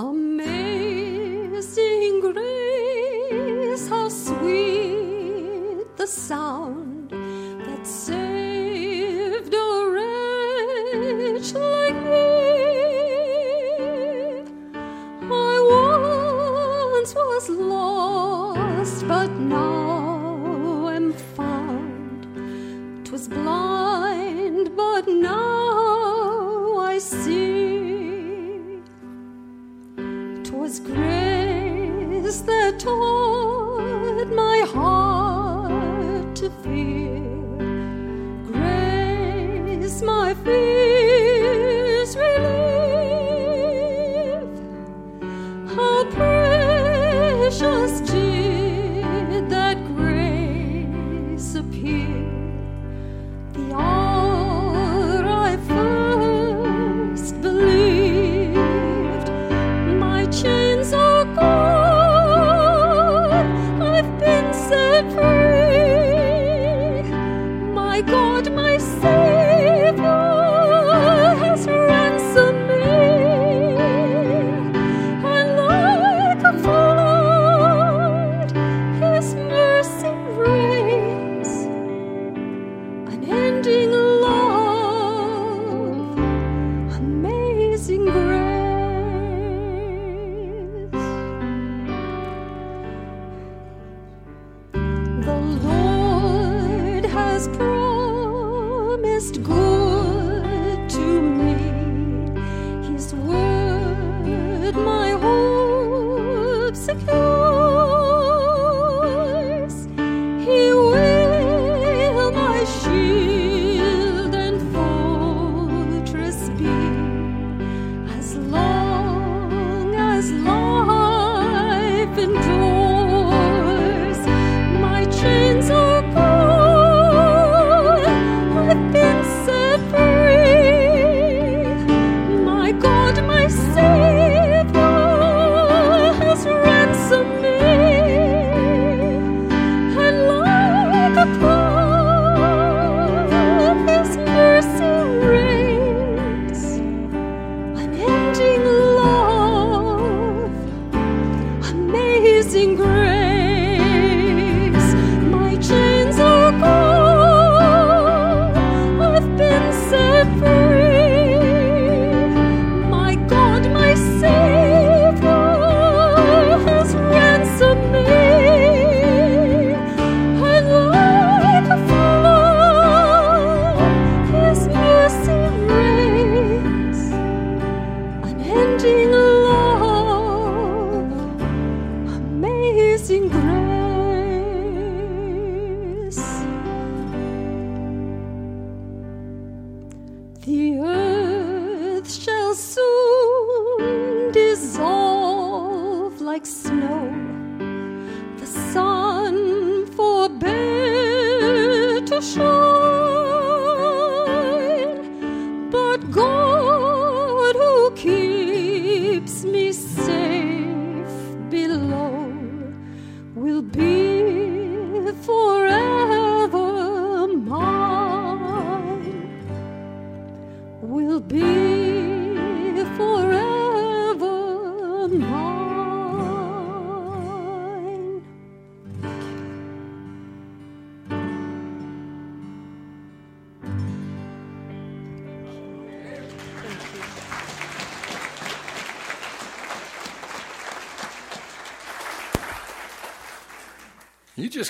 Amazing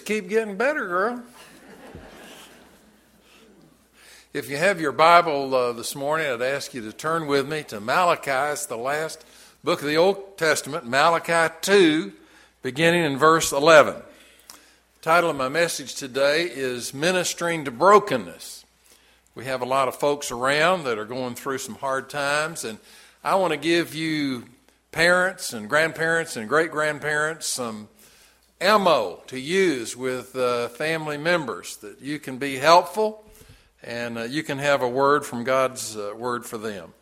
just keep getting better, girl. If you have your Bible uh, this morning, I'd ask you to turn with me to Malachi. It's the last book of the Old Testament, Malachi 2, beginning in verse 11. The title of my message today is Ministering to Brokenness. We have a lot of folks around that are going through some hard times, and I want to give you parents and grandparents and great grandparents some ammo to use with uh, family members that you can be helpful and uh, you can have a word from God's uh, word for them.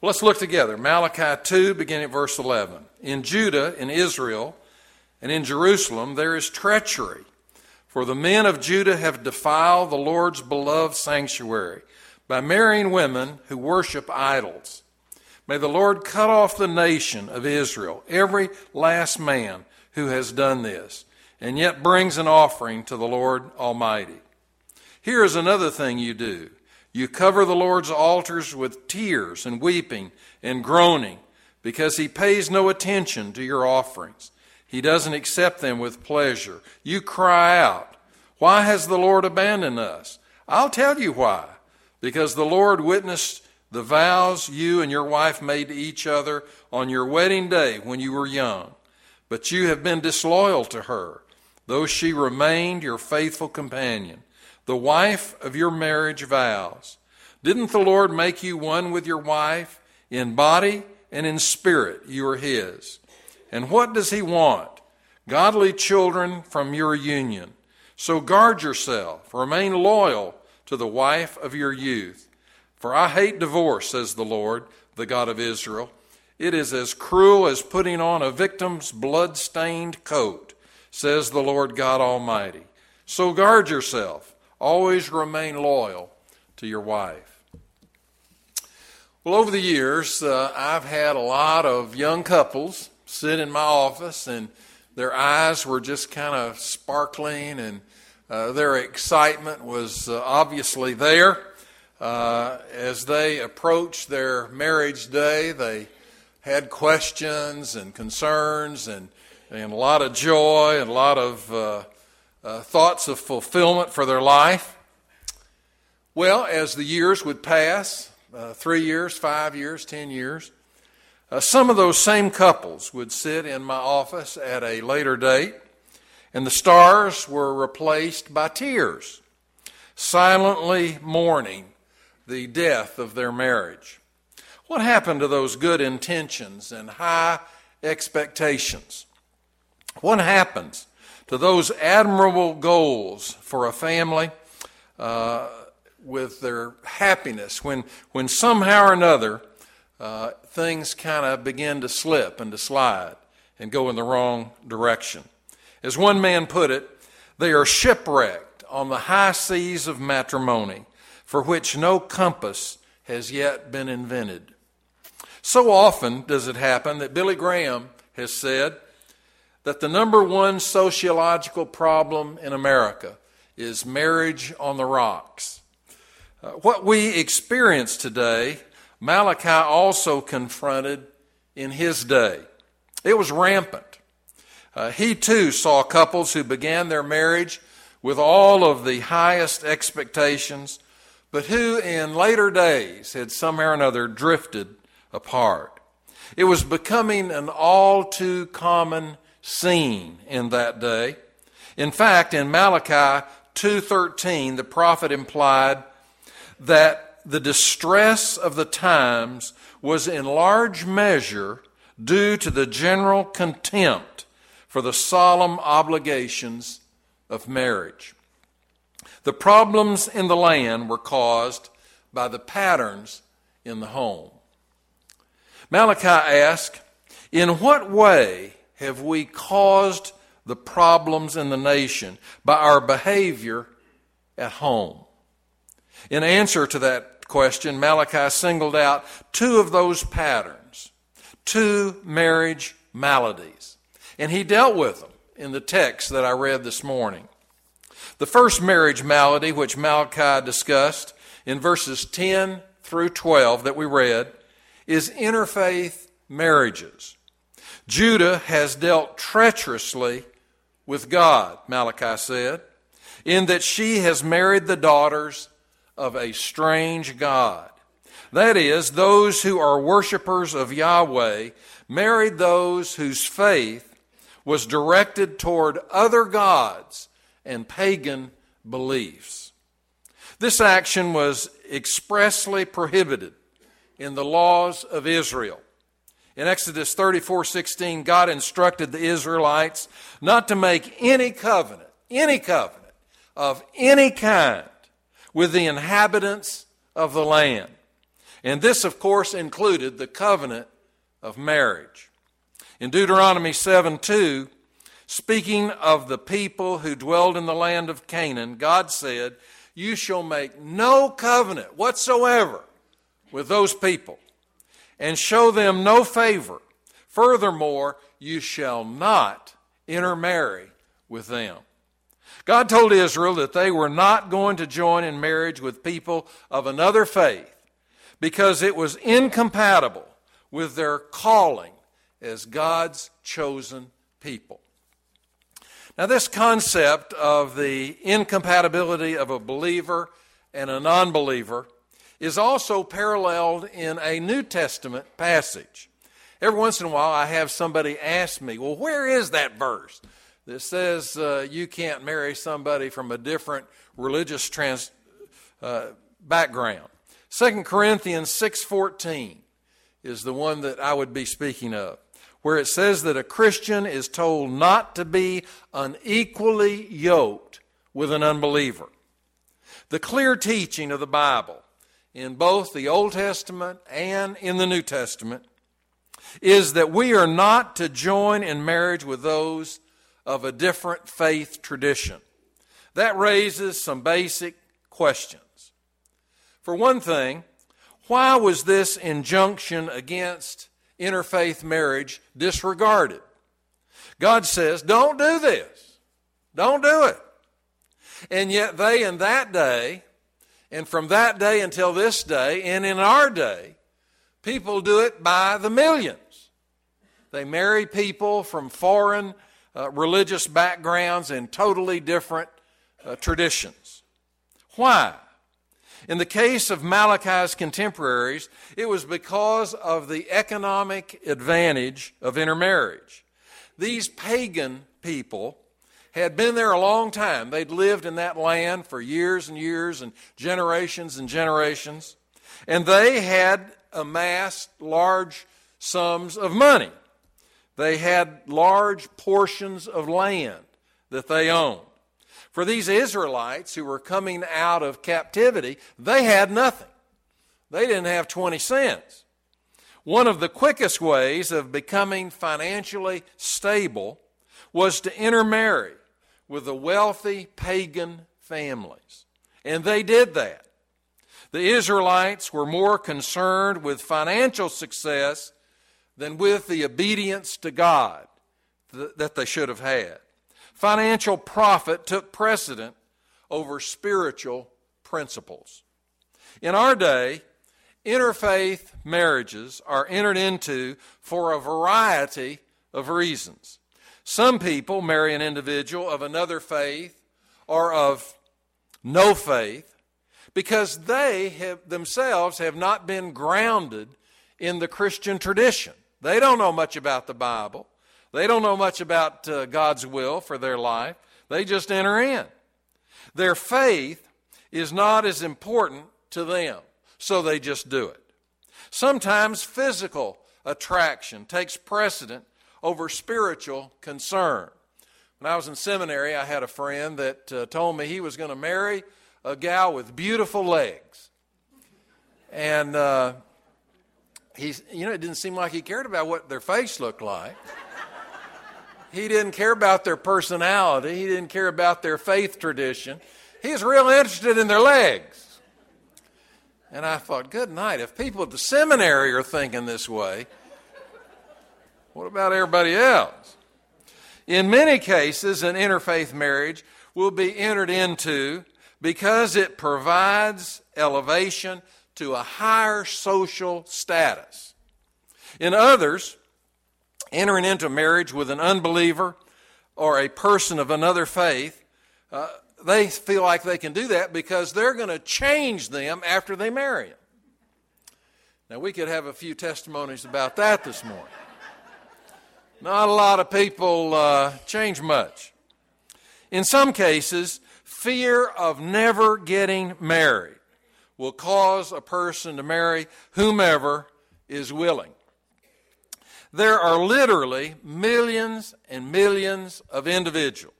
Well, let's look together. Malachi 2, beginning at verse 11. In Judah, in Israel, and in Jerusalem there is treachery, for the men of Judah have defiled the Lord's beloved sanctuary by marrying women who worship idols. May the Lord cut off the nation of Israel, every last man who has done this, and yet brings an offering to the Lord Almighty. Here is another thing you do you cover the Lord's altars with tears and weeping and groaning because he pays no attention to your offerings. He doesn't accept them with pleasure. You cry out, Why has the Lord abandoned us? I'll tell you why. Because the Lord witnessed the vows you and your wife made to each other on your wedding day when you were young. But you have been disloyal to her, though she remained your faithful companion, the wife of your marriage vows. Didn't the Lord make you one with your wife in body and in spirit? You are His. And what does He want? Godly children from your union. So guard yourself, remain loyal to the wife of your youth. For I hate divorce, says the Lord, the God of Israel. It is as cruel as putting on a victim's blood stained coat, says the Lord God Almighty. So guard yourself. Always remain loyal to your wife. Well, over the years, uh, I've had a lot of young couples sit in my office, and their eyes were just kind of sparkling, and uh, their excitement was uh, obviously there. Uh, as they approached their marriage day, they had questions and concerns and, and a lot of joy and a lot of uh, uh, thoughts of fulfillment for their life. Well, as the years would pass uh, three years, five years, ten years uh, some of those same couples would sit in my office at a later date, and the stars were replaced by tears, silently mourning the death of their marriage. What happened to those good intentions and high expectations? What happens to those admirable goals for a family uh, with their happiness when, when somehow or another uh, things kind of begin to slip and to slide and go in the wrong direction? As one man put it, they are shipwrecked on the high seas of matrimony for which no compass has yet been invented. So often does it happen that Billy Graham has said that the number one sociological problem in America is marriage on the rocks. Uh, what we experience today, Malachi also confronted in his day. It was rampant. Uh, he too saw couples who began their marriage with all of the highest expectations, but who in later days had somehow or another drifted apart. It was becoming an all too common scene in that day. In fact, in Malachi 2:13, the prophet implied that the distress of the times was in large measure due to the general contempt for the solemn obligations of marriage. The problems in the land were caused by the patterns in the home. Malachi asked, In what way have we caused the problems in the nation? By our behavior at home. In answer to that question, Malachi singled out two of those patterns, two marriage maladies, and he dealt with them in the text that I read this morning. The first marriage malady, which Malachi discussed in verses 10 through 12 that we read, is interfaith marriages. Judah has dealt treacherously with God, Malachi said, in that she has married the daughters of a strange God. That is, those who are worshippers of Yahweh married those whose faith was directed toward other gods and pagan beliefs. This action was expressly prohibited in the laws of Israel. In Exodus 34:16, God instructed the Israelites not to make any covenant, any covenant of any kind with the inhabitants of the land. And this, of course, included the covenant of marriage. In Deuteronomy 7 2, speaking of the people who dwelled in the land of Canaan, God said, You shall make no covenant whatsoever with those people. and show them no favor. Furthermore, you shall not intermarry with them. God told Israel that they were not going to join in marriage with people of another faith because it was incompatible with their calling as God's chosen people. Now, this concept of the incompatibility of a believer and a non believer is also paralleled in a New Testament passage. Every once in a while, I have somebody ask me, Well, where is that verse that says uh, you can't marry somebody from a different religious trans, uh, background? 2 Corinthians 6:14 is the one that I would be speaking of, where it says that a Christian is told not to be unequally yoked with an unbeliever. The clear teaching of the Bible in both the Old Testament and in the New Testament is that we are not to join in marriage with those of a different faith tradition. That raises some basic questions. For one thing, why was this injunction against interfaith marriage disregarded? God says, don't do this. Don't do it. And yet, they in that day, and from that day until this day, and in our day, people do it by the millions. They marry people from foreign uh, religious backgrounds and totally different uh, traditions. Why? In the case of Malachi's contemporaries, it was because of the economic advantage of intermarriage. These pagan people had been there a long time. They'd lived in that land for years and years and generations and generations. And they had amassed large sums of money. They had large portions of land that they owned. For these Israelites who were coming out of captivity, they had nothing. They didn't have 20 cents. One of the quickest ways of becoming financially stable was to intermarry with the wealthy pagan families. And they did that. The Israelites were more concerned with financial success than with the obedience to God that they should have had. Financial profit took precedent over spiritual principles. In our day, interfaith marriages are entered into for a variety of reasons. Some people marry an individual of another faith or of no faith because they have, themselves have not been grounded in the Christian tradition. They don't know much about the Bible. They don't know much about uh, God's will for their life. They just enter in. Their faith is not as important to them, so they just do it. Sometimes physical attraction takes precedent over spiritual concern. When I was in seminary, I had a friend that uh, told me he was going to marry a gal with beautiful legs. And uh, he's, you know, it didn't seem like he cared about what their face looked like. He didn't care about their personality. He didn't care about their faith tradition. He was real interested in their legs. And I thought, good night. If people at the seminary are thinking this way, what about everybody else? In many cases, an interfaith marriage will be entered into because it provides elevation to a higher social status. In others, entering into marriage with an unbeliever or a person of another faith, uh, they feel like they can do that because they're going to change them after they marry them. Now, we could have a few testimonies about that this morning. Not a lot of people uh, change much. In some cases, fear of never getting married will cause a person to marry whomever is willing. There are literally millions and millions of individuals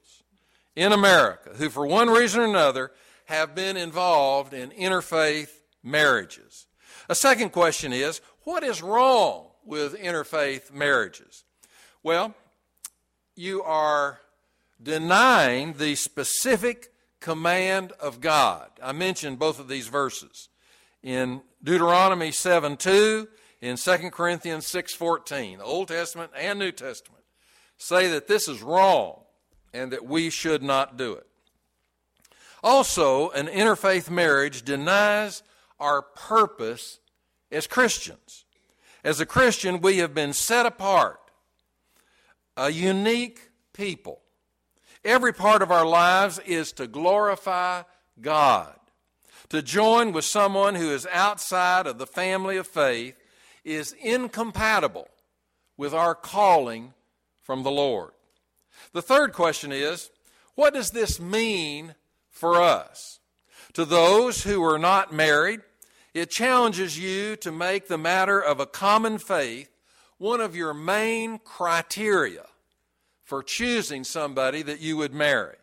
in America who, for one reason or another, have been involved in interfaith marriages. A second question is what is wrong with interfaith marriages? Well, you are denying the specific command of God. I mentioned both of these verses. In Deuteronomy 7 2 in 2 Corinthians 6:14, the Old Testament and New Testament, say that this is wrong and that we should not do it. Also, an interfaith marriage denies our purpose as Christians. As a Christian, we have been set apart, a unique people. Every part of our lives is to glorify God. To join with someone who is outside of the family of faith is incompatible with our calling from the Lord. The third question is what does this mean for us? To those who are not married, it challenges you to make the matter of a common faith one of your main criteria for choosing somebody that you would marry.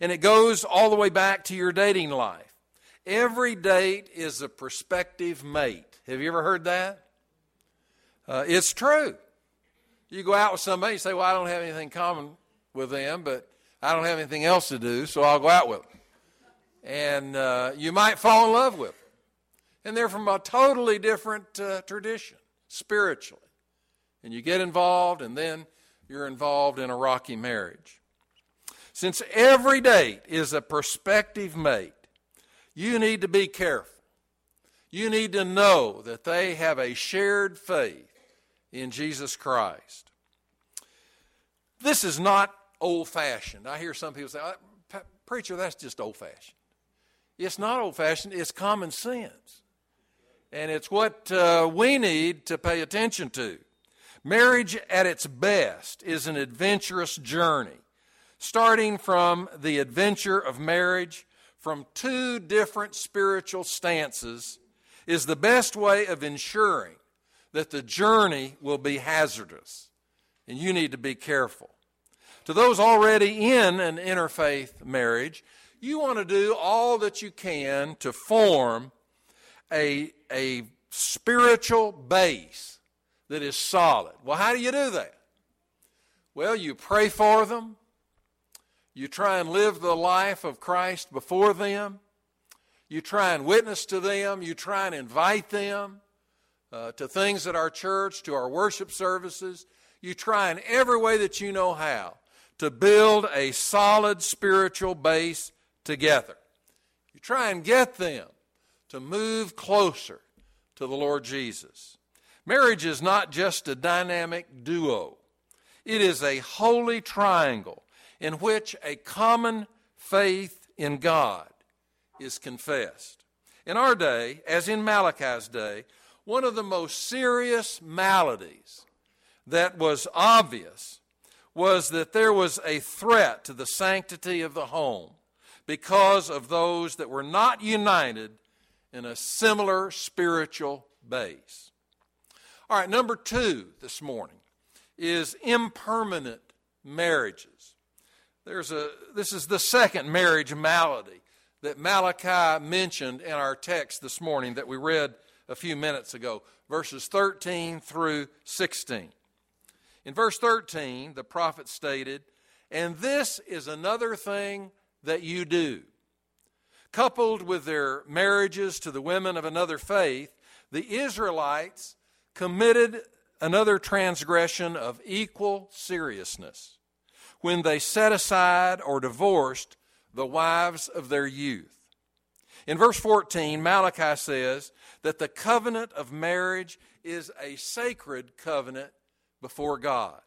And it goes all the way back to your dating life. Every date is a prospective mate. Have you ever heard that? Uh, it's true. You go out with somebody, you say, Well, I don't have anything common with them, but I don't have anything else to do, so I'll go out with them. And uh, you might fall in love with them. And they're from a totally different uh, tradition, spiritually. And you get involved, and then you're involved in a rocky marriage. Since every date is a prospective mate, you need to be careful. You need to know that they have a shared faith in Jesus Christ. This is not old fashioned. I hear some people say, uh, Preacher, that's just old fashioned. It's not old fashioned, it's common sense. And it's what uh, we need to pay attention to. Marriage at its best is an adventurous journey, starting from the adventure of marriage from two different spiritual stances is the best way of ensuring that the journey will be hazardous. And you need to be careful. To those already in an interfaith marriage, you want to do all that you can to form a, a spiritual base that is solid. Well, how do you do that? Well, you pray for them. You try and live the life of Christ before them. You try and witness to them. You try and invite them uh, to things at our church, to our worship services. You try in every way that you know how to build a solid spiritual base together. You try and get them to move closer to the Lord Jesus. Marriage is not just a dynamic duo, it is a holy triangle in which a common faith in God is confessed. In our day, as in Malachi's day, one of the most serious maladies that was obvious was that there was a threat to the sanctity of the home because of those that were not united in a similar spiritual base. All right, number two this morning is impermanent marriages. There's a, this is the second marriage malady that Malachi mentioned in our text this morning that we read a few minutes ago, verses 13 through 16. In verse 13, the prophet stated, And this is another thing that you do. Coupled with their marriages to the women of another faith, the Israelites committed another transgression of equal seriousness when they set aside or divorced the wives of their youth. In verse 14, Malachi says that the covenant of marriage is a sacred covenant before God.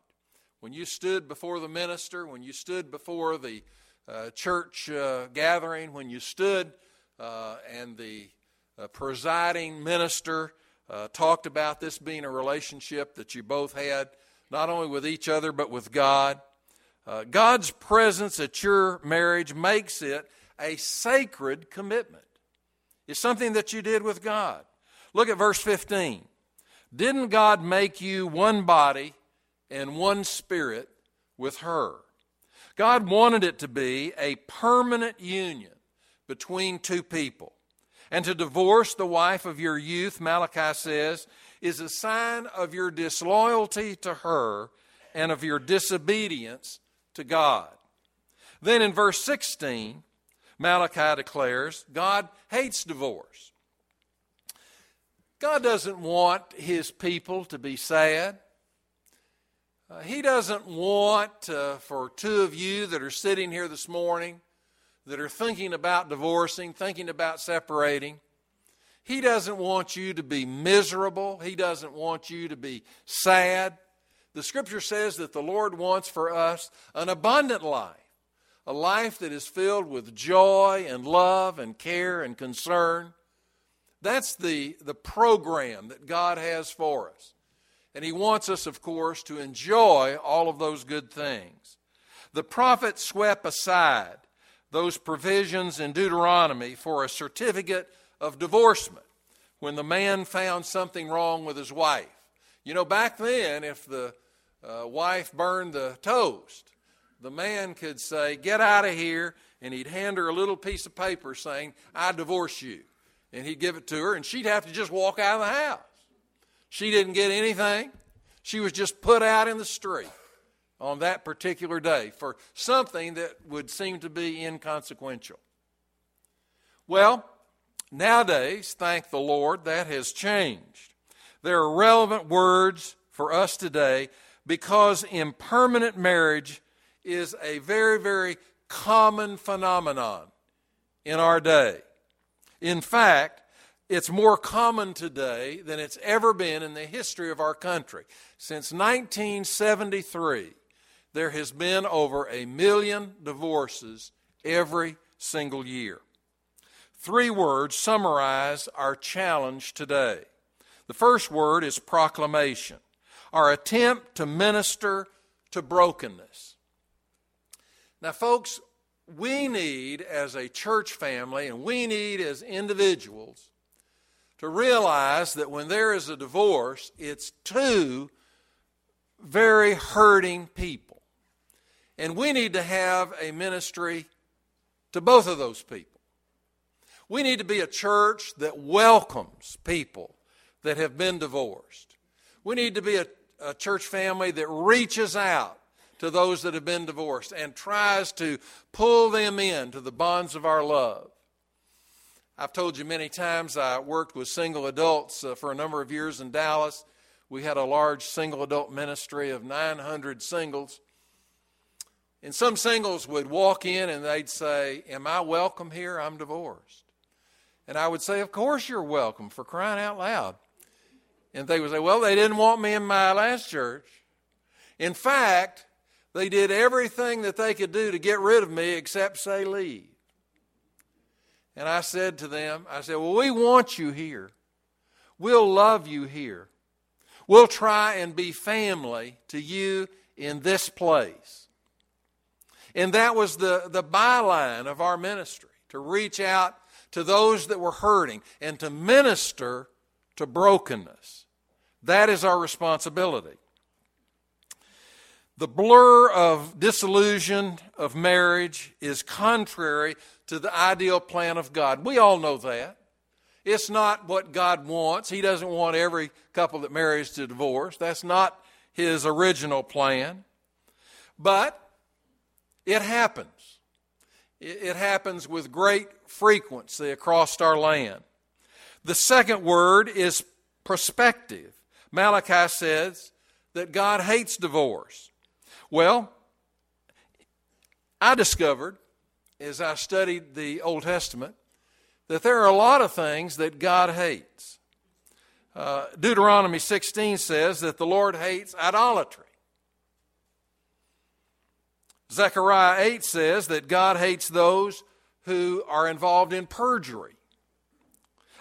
When you stood before the minister, when you stood before the uh, church uh, gathering, when you stood uh, and the uh, presiding minister uh, talked about this being a relationship that you both had, not only with each other, but with God. Uh, God's presence at your marriage makes it a sacred commitment. It's something that you did with God. Look at verse 15. Didn't God make you one body and one spirit with her? God wanted it to be a permanent union between two people. And to divorce the wife of your youth, Malachi says, is a sign of your disloyalty to her and of your disobedience to God. Then in verse 16, Malachi declares God hates divorce. God doesn't want his people to be sad. Uh, he doesn't want uh, for two of you that are sitting here this morning that are thinking about divorcing, thinking about separating. He doesn't want you to be miserable. He doesn't want you to be sad. The scripture says that the Lord wants for us an abundant life, a life that is filled with joy and love and care and concern. That's the, the program that God has for us. And He wants us, of course, to enjoy all of those good things. The prophet swept aside those provisions in Deuteronomy for a certificate of divorcement when the man found something wrong with his wife. You know, back then, if the uh, wife burned the toast, the man could say, Get out of here, and he'd hand her a little piece of paper saying, I divorce you. And he'd give it to her, and she'd have to just walk out of the house. She didn't get anything. She was just put out in the street on that particular day for something that would seem to be inconsequential. Well, nowadays, thank the Lord, that has changed. There are relevant words for us today because impermanent marriage is a very, very common phenomenon in our day. In fact, it's more common today than it's ever been in the history of our country. Since 1973, there has been over a million divorces every single year. Three words summarize our challenge today. The first word is proclamation, our attempt to minister to brokenness. Now, folks, we need as a church family and we need as individuals to realize that when there is a divorce, it's two very hurting people. And we need to have a ministry to both of those people. We need to be a church that welcomes people that have been divorced. We need to be a, a church family that reaches out to those that have been divorced and tries to pull them into the bonds of our love. I've told you many times I worked with single adults uh, for a number of years in Dallas. We had a large single adult ministry of 900 singles. And some singles would walk in and they'd say, Am I welcome here? I'm divorced. And I would say, Of course you're welcome, for crying out loud. And they would say, Well, they didn't want me in my last church. In fact, they did everything that they could do to get rid of me except say, Leave. And I said to them, I said, Well, we want you here. We'll love you here. We'll try and be family to you in this place. And that was the, the byline of our ministry to reach out to those that were hurting and to minister to brokenness. That is our responsibility. The blur of disillusion of marriage is contrary to the ideal plan of God. We all know that. It's not what God wants. He doesn't want every couple that marries to divorce. That's not His original plan. But it happens. It happens with great frequency across our land. The second word is prospective. Malachi says that God hates divorce. Well, I discovered as I studied the Old Testament that there are a lot of things that God hates. Uh, Deuteronomy 16 says that the Lord hates idolatry. Zechariah 8 says that God hates those who are involved in perjury.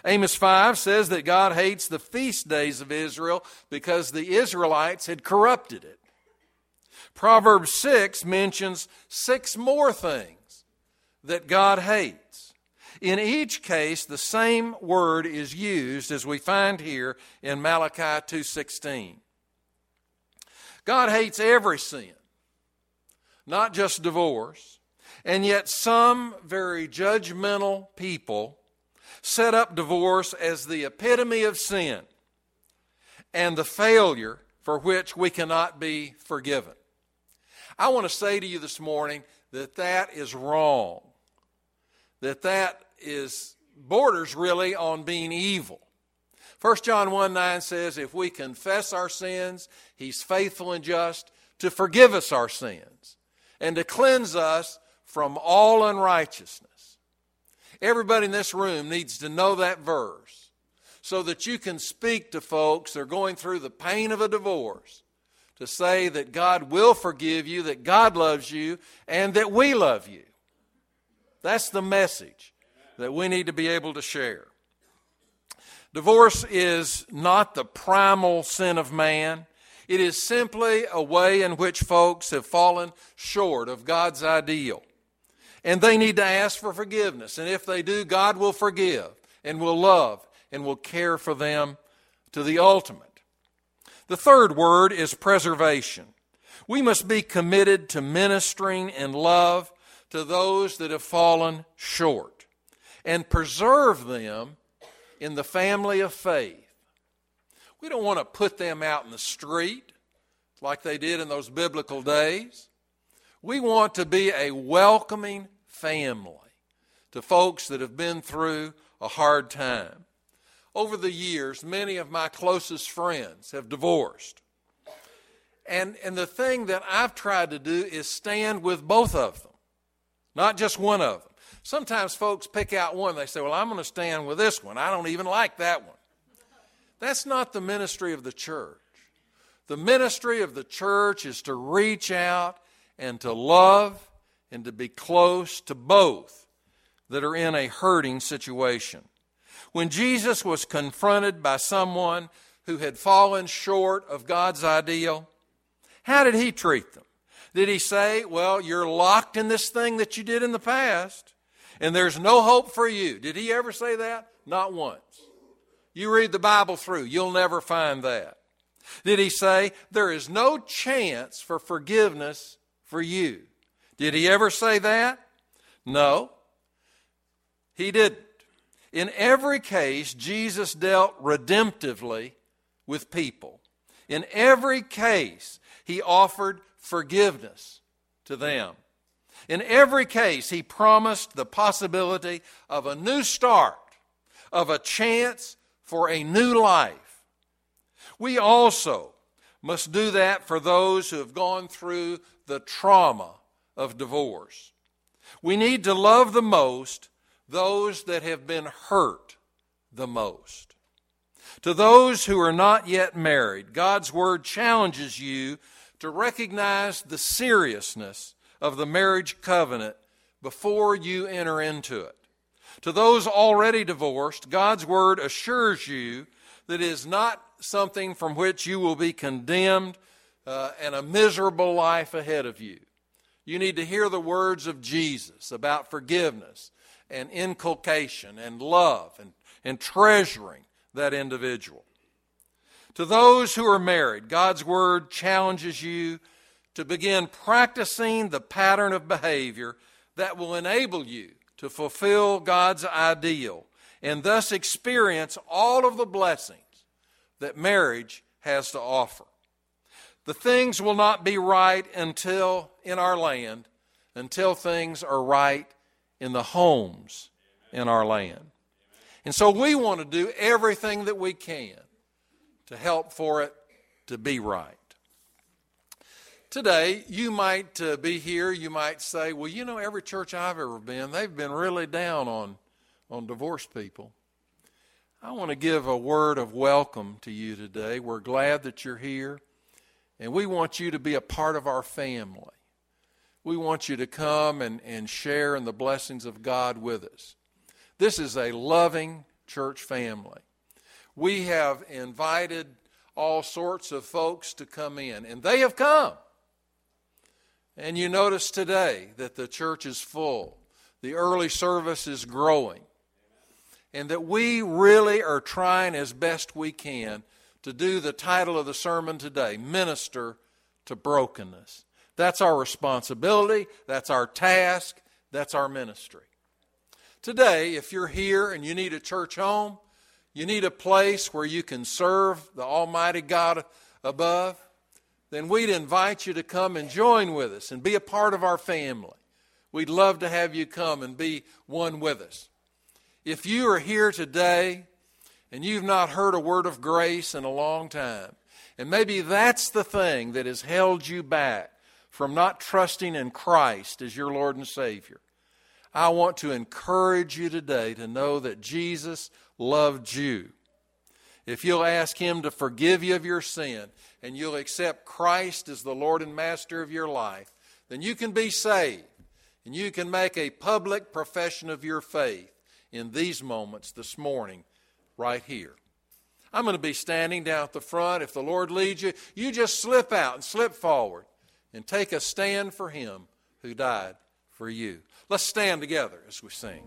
Amos 5 says that God hates the feast days of Israel because the Israelites had corrupted it. Proverbs 6 mentions six more things that God hates. In each case, the same word is used as we find here in Malachi 2:16. God hates every sin not just divorce. And yet, some very judgmental people set up divorce as the epitome of sin and the failure for which we cannot be forgiven. I want to say to you this morning that that is wrong. That that is borders really on being evil. 1 John 1 9 says, If we confess our sins, He's faithful and just to forgive us our sins and to cleanse us from all unrighteousness. Everybody in this room needs to know that verse so that you can speak to folks that are going through the pain of a divorce to say that God will forgive you, that God loves you, and that we love you. That's the message that we need to be able to share. Divorce is not the primal sin of man. It is simply a way in which folks have fallen short of God's ideal. And they need to ask for forgiveness. And if they do, God will forgive and will love and will care for them to the ultimate. The third word is preservation. We must be committed to ministering and love to those that have fallen short and preserve them in the family of faith. We don't want to put them out in the street like they did in those biblical days. We want to be a welcoming family to folks that have been through a hard time. Over the years, many of my closest friends have divorced. And, and the thing that I've tried to do is stand with both of them, not just one of them. Sometimes folks pick out one, they say, Well, I'm going to stand with this one. I don't even like that one. That's not the ministry of the church. The ministry of the church is to reach out and to love and to be close to both that are in a hurting situation. When Jesus was confronted by someone who had fallen short of God's ideal, how did he treat them? Did he say, Well, you're locked in this thing that you did in the past, and there's no hope for you? Did he ever say that? Not once. You read the Bible through, you'll never find that. Did he say, There is no chance for forgiveness for you? Did he ever say that? No, he didn't. In every case, Jesus dealt redemptively with people. In every case, he offered forgiveness to them. In every case, he promised the possibility of a new start, of a chance for a new life. We also must do that for those who have gone through the trauma of divorce. We need to love the most those that have been hurt the most. To those who are not yet married, God's Word challenges you to recognize the seriousness of the marriage covenant before you enter into it. To those already divorced, God's word assures you that it is not something from which you will be condemned uh, and a miserable life ahead of you. You need to hear the words of Jesus about forgiveness and inculcation and love and, and treasuring that individual. To those who are married, God's word challenges you to begin practicing the pattern of behavior that will enable you to fulfill God's ideal and thus experience all of the blessings that marriage has to offer. The things will not be right until in our land until things are right in the homes in our land. And so we want to do everything that we can to help for it to be right. Today, you might uh, be here, you might say, well, you know, every church I've ever been, they've been really down on, on divorced people. I want to give a word of welcome to you today. We're glad that you're here, and we want you to be a part of our family. We want you to come and, and share in the blessings of God with us. This is a loving church family. We have invited all sorts of folks to come in, and they have come. And you notice today that the church is full, the early service is growing, and that we really are trying as best we can to do the title of the sermon today Minister to Brokenness. That's our responsibility, that's our task, that's our ministry. Today, if you're here and you need a church home, you need a place where you can serve the Almighty God above, then we'd invite you to come and join with us and be a part of our family. We'd love to have you come and be one with us. If you are here today and you've not heard a word of grace in a long time. And maybe that's the thing that has held you back from not trusting in Christ as your Lord and Savior. I want to encourage you today to know that Jesus loved you. If you'll ask Him to forgive you of your sin and you'll accept Christ as the Lord and Master of your life, then you can be saved and you can make a public profession of your faith in these moments this morning, right here. I'm going to be standing down at the front. If the Lord leads you, you just slip out and slip forward and take a stand for Him who died for you. Let's stand together as we sing.